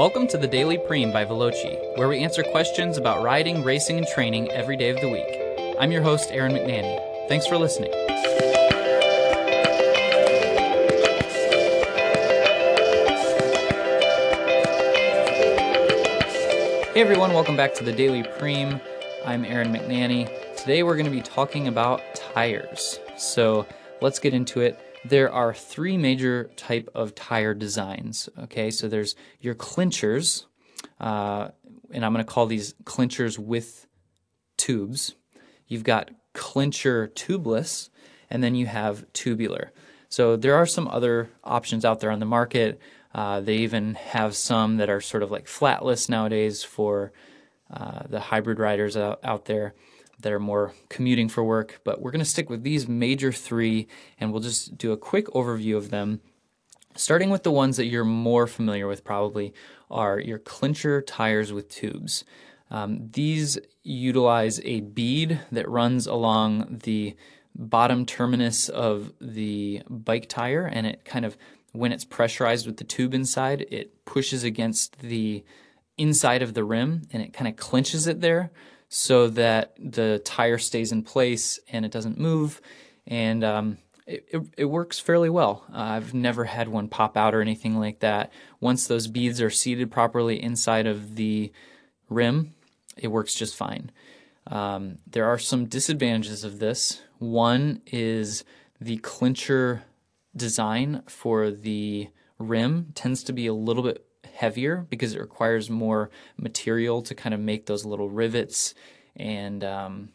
Welcome to the Daily Prime by Veloci, where we answer questions about riding, racing, and training every day of the week. I'm your host, Aaron McNanny. Thanks for listening. Hey everyone, welcome back to the Daily Prime. I'm Aaron McNanny. Today we're going to be talking about tires. So let's get into it. There are three major type of tire designs. Okay, so there's your clinchers, uh, and I'm going to call these clinchers with tubes. You've got clincher tubeless, and then you have tubular. So there are some other options out there on the market. Uh, they even have some that are sort of like flatless nowadays for uh, the hybrid riders out, out there that are more commuting for work. But we're going to stick with these major three and we'll just do a quick overview of them. Starting with the ones that you're more familiar with, probably, are your clincher tires with tubes. Um, these utilize a bead that runs along the bottom terminus of the bike tire, and it kind of, when it's pressurized with the tube inside, it pushes against the inside of the rim and it kind of clinches it there so that the tire stays in place and it doesn't move. And um, it, it, it, works fairly well. Uh, I've never had one pop out or anything like that. Once those beads are seated properly inside of the rim, it works just fine. Um, there are some disadvantages of this. One is the clincher design for the rim tends to be a little bit heavier because it requires more material to kind of make those little rivets and um,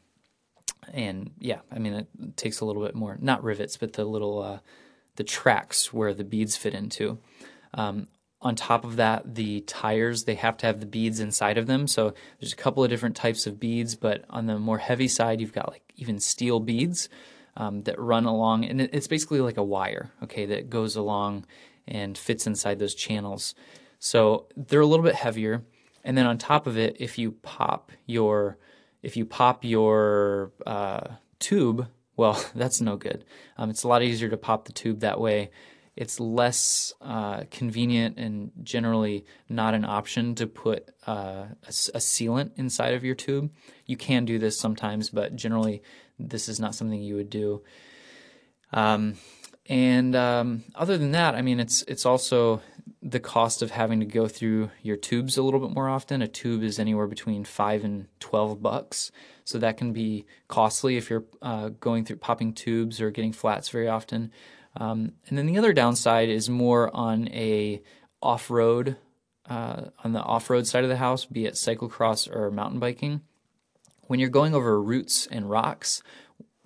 and yeah, I mean it takes a little bit more not rivets but the little uh, the tracks where the beads fit into. Um, on top of that, the tires they have to have the beads inside of them. So there's a couple of different types of beads, but on the more heavy side, you've got like even steel beads um, that run along, and it's basically like a wire, okay, that goes along and fits inside those channels. So they're a little bit heavier. And then on top of it, if you pop your if you pop your uh, tube, well, that's no good. Um, it's a lot easier to pop the tube that way. It's less uh, convenient and generally not an option to put uh, a, a, sealant inside of your tube. You can do this sometimes, but generally, this is not something you would do. Um, and um, other than that, I mean, it's it's also the cost of having to go through your tubes a little bit more often. A tube is anywhere between five and twelve bucks, so that can be costly if you're uh, going through popping tubes or getting flats very often. Um, and then the other downside is more on a off-road, uh, on the off-road side of the house, be it cyclocross or mountain biking. When you're going over roots and rocks,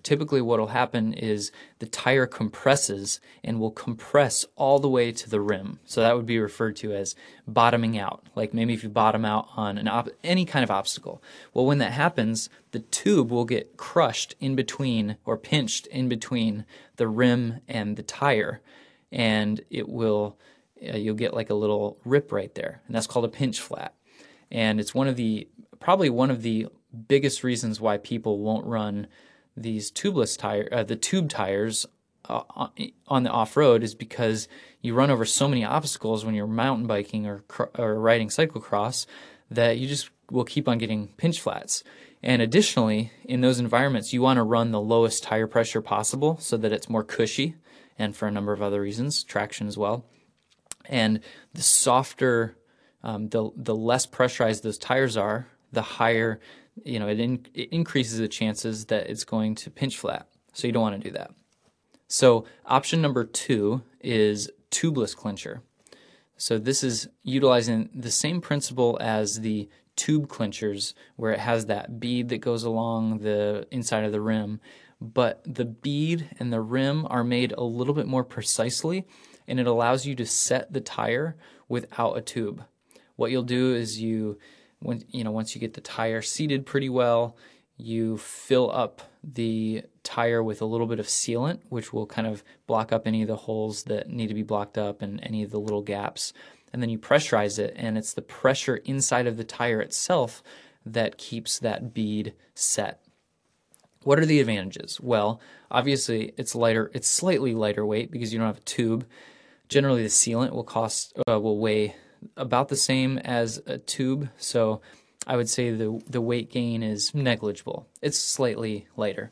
typically what will happen is the tire compresses and will compress all the way to the rim. So that would be referred to as bottoming out. Like maybe if you bottom out on an op- any kind of obstacle. Well, when that happens, the tube will get crushed in between or pinched in between the rim and the tire and it will uh, you'll get like a little rip right there. And that's called a pinch flat. And it's one of the probably one of the biggest reasons why people won't run these tubeless tire, uh, the tube tires uh, on the off road is because you run over so many obstacles when you're mountain biking or or riding cyclocross that you just will keep on getting pinch flats. And additionally, in those environments, you want to run the lowest tire pressure possible so that it's more cushy, and for a number of other reasons, traction as well. And the softer, um, the the less pressurized those tires are, the higher you know, it, in, it increases the chances that it's going to pinch flat. So you don't want to do that. So option number two is tubeless clincher. So this is utilizing the same principle as the tube clinchers, where it has that bead that goes along the inside of the rim, but the bead and the rim are made a little bit more precisely, and it allows you to set the tire without a tube. What you'll do is you when you know once you get the tire seated pretty well, you fill up the tire with a little bit of sealant, which will kind of block up any of the holes that need to be blocked up and any of the little gaps. And then you pressurize it, and it's the pressure inside of the tire itself that keeps that bead set. What are the advantages? Well, obviously it's lighter. It's slightly lighter weight because you don't have a tube. Generally, the sealant will cost uh, will weigh about the same as a tube, so I would say the the weight gain is negligible. It's slightly lighter.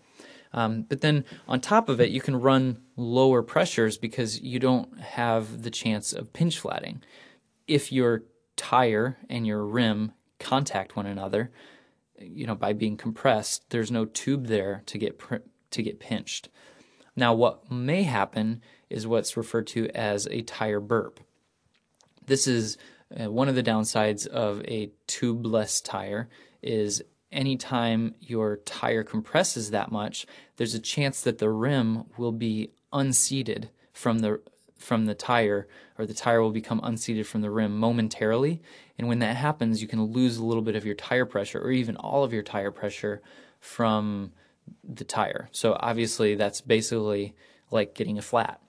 Um, but then on top of it, you can run lower pressures because you don't have the chance of pinch flatting. If your tire and your rim contact one another, you know, by being compressed, there's no tube there to get pr- to get pinched. Now, what may happen is what's referred to as a tire burp. This is uh, one of the downsides of a tubeless tire is anytime your tire compresses that much, there's a chance that the rim will be unseated from the from the tire or the tire will become unseated from the rim momentarily. And when that happens you can lose a little bit of your tire pressure or even all of your tire pressure from the tire. So obviously that's basically like getting a flat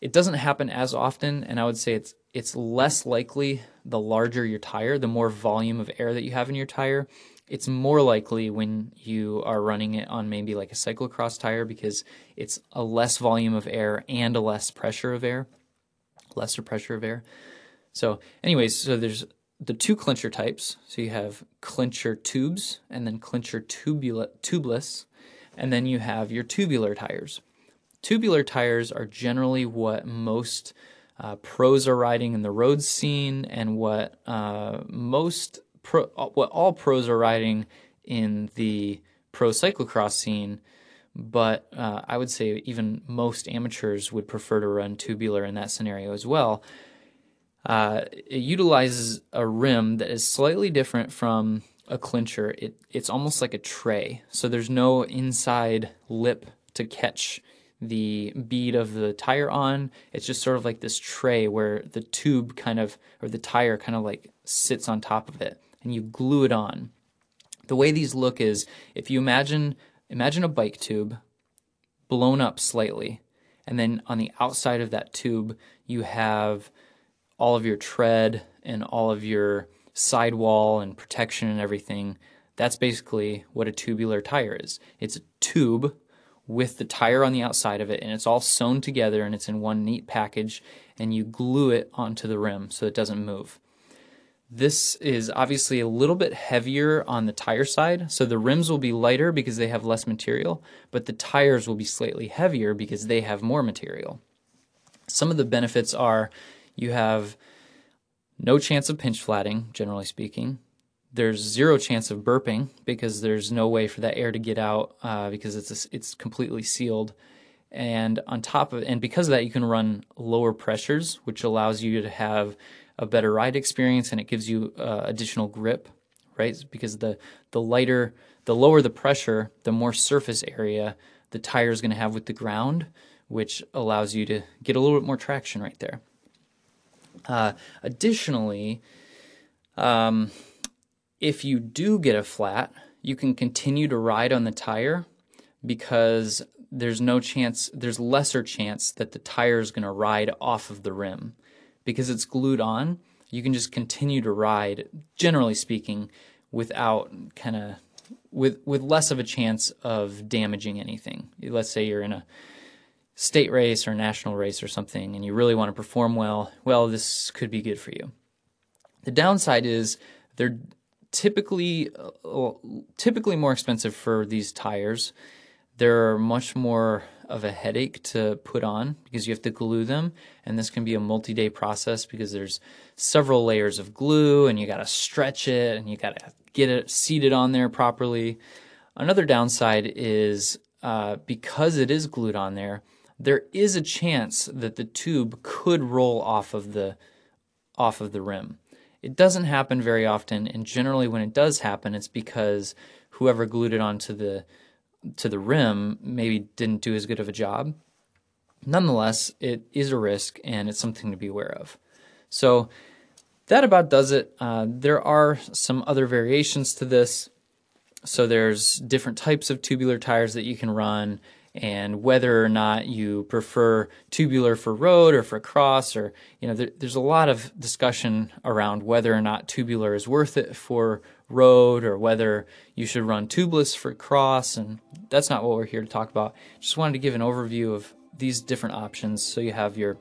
it doesn't happen as often and i would say it's it's less likely the larger your tire the more volume of air that you have in your tire it's more likely when you are running it on maybe like a cyclocross tire because it's a less volume of air and a less pressure of air, lesser pressure of air. So, anyways, so there's the two clincher types. So you have clincher tubes and then clincher tubula, tubeless, and then you have your tubular tires. Tubular tires are generally what most uh, pros are riding in the road scene and what uh, most pro, what all pros are riding in the pro cyclocross scene, but uh, I would say even most amateurs would prefer to run tubular in that scenario as well. Uh, it utilizes a rim that is slightly different from a clincher. It, it's almost like a tray, so there's no inside lip to catch the bead of the tire on. It's just sort of like this tray where the tube kind of, or the tire kind of like sits on top of it and you glue it on. The way these look is if you imagine imagine a bike tube blown up slightly, and then on the outside of that tube you have all of your tread and all of your sidewall and protection and everything. That's basically what a tubular tire is. It's a tube with the tire on the outside of it, and it's all sewn together and it's in one neat package, and you glue it onto the rim so it doesn't move. This is obviously a little bit heavier on the tire side, so the rims will be lighter because they have less material, but the tires will be slightly heavier because they have more material. Some of the benefits are you have no chance of pinch flatting, generally speaking. There's zero chance of burping because there's no way for that air to get out uh, because it's a, it's completely sealed. And on top of and because of that, you can run lower pressures, which allows you to have a better ride experience and it gives you uh, additional grip, right? Because the the lighter, the lower the pressure, the more surface area the tire is going to have with the ground, which allows you to get a little bit more traction right there. Uh, additionally, um, if you do get a flat, you can continue to ride on the tire because there's no chance, there's lesser chance that the tire is going to ride off of the rim because it's glued on, you can just continue to ride, generally speaking, without kind of with with less of a chance of damaging anything. Let's say you're in a state race or national race or something and you really want to perform well, well this could be good for you. The downside is they're typically uh, typically more expensive for these tires. They're much more of a headache to put on because you have to glue them and this can be a multi-day process because there's several layers of glue and you got to stretch it and you got to get it seated on there properly another downside is uh, because it is glued on there there is a chance that the tube could roll off of the off of the rim it doesn't happen very often and generally when it does happen it's because whoever glued it onto the to the rim maybe didn't do as good of a job. Nonetheless, it is a risk and it's something to be aware of. So that about does it. Uh, there are some other variations to this. So there's different types of tubular tires that you can run and whether or not you prefer tubular for road or for cross or you know there, there's a lot of discussion around whether or not tubular is worth it for road or whether you should run tubeless for cross and that's not what we're here to talk about just wanted to give an overview of these different options so you have your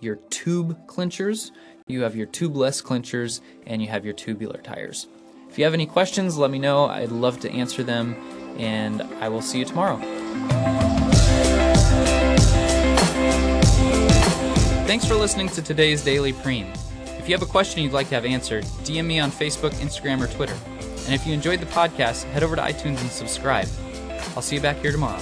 your tube clinchers you have your tubeless clinchers, and you have your tubular tires. If you have any questions, let me know. I'd love to answer them, and I will see you tomorrow. Thanks for listening to today's Daily Prime. If you have a question you'd like to have answered, DM me on Facebook, Instagram, or Twitter. And if you enjoyed the podcast, head over to iTunes and subscribe. I'll see you back here tomorrow.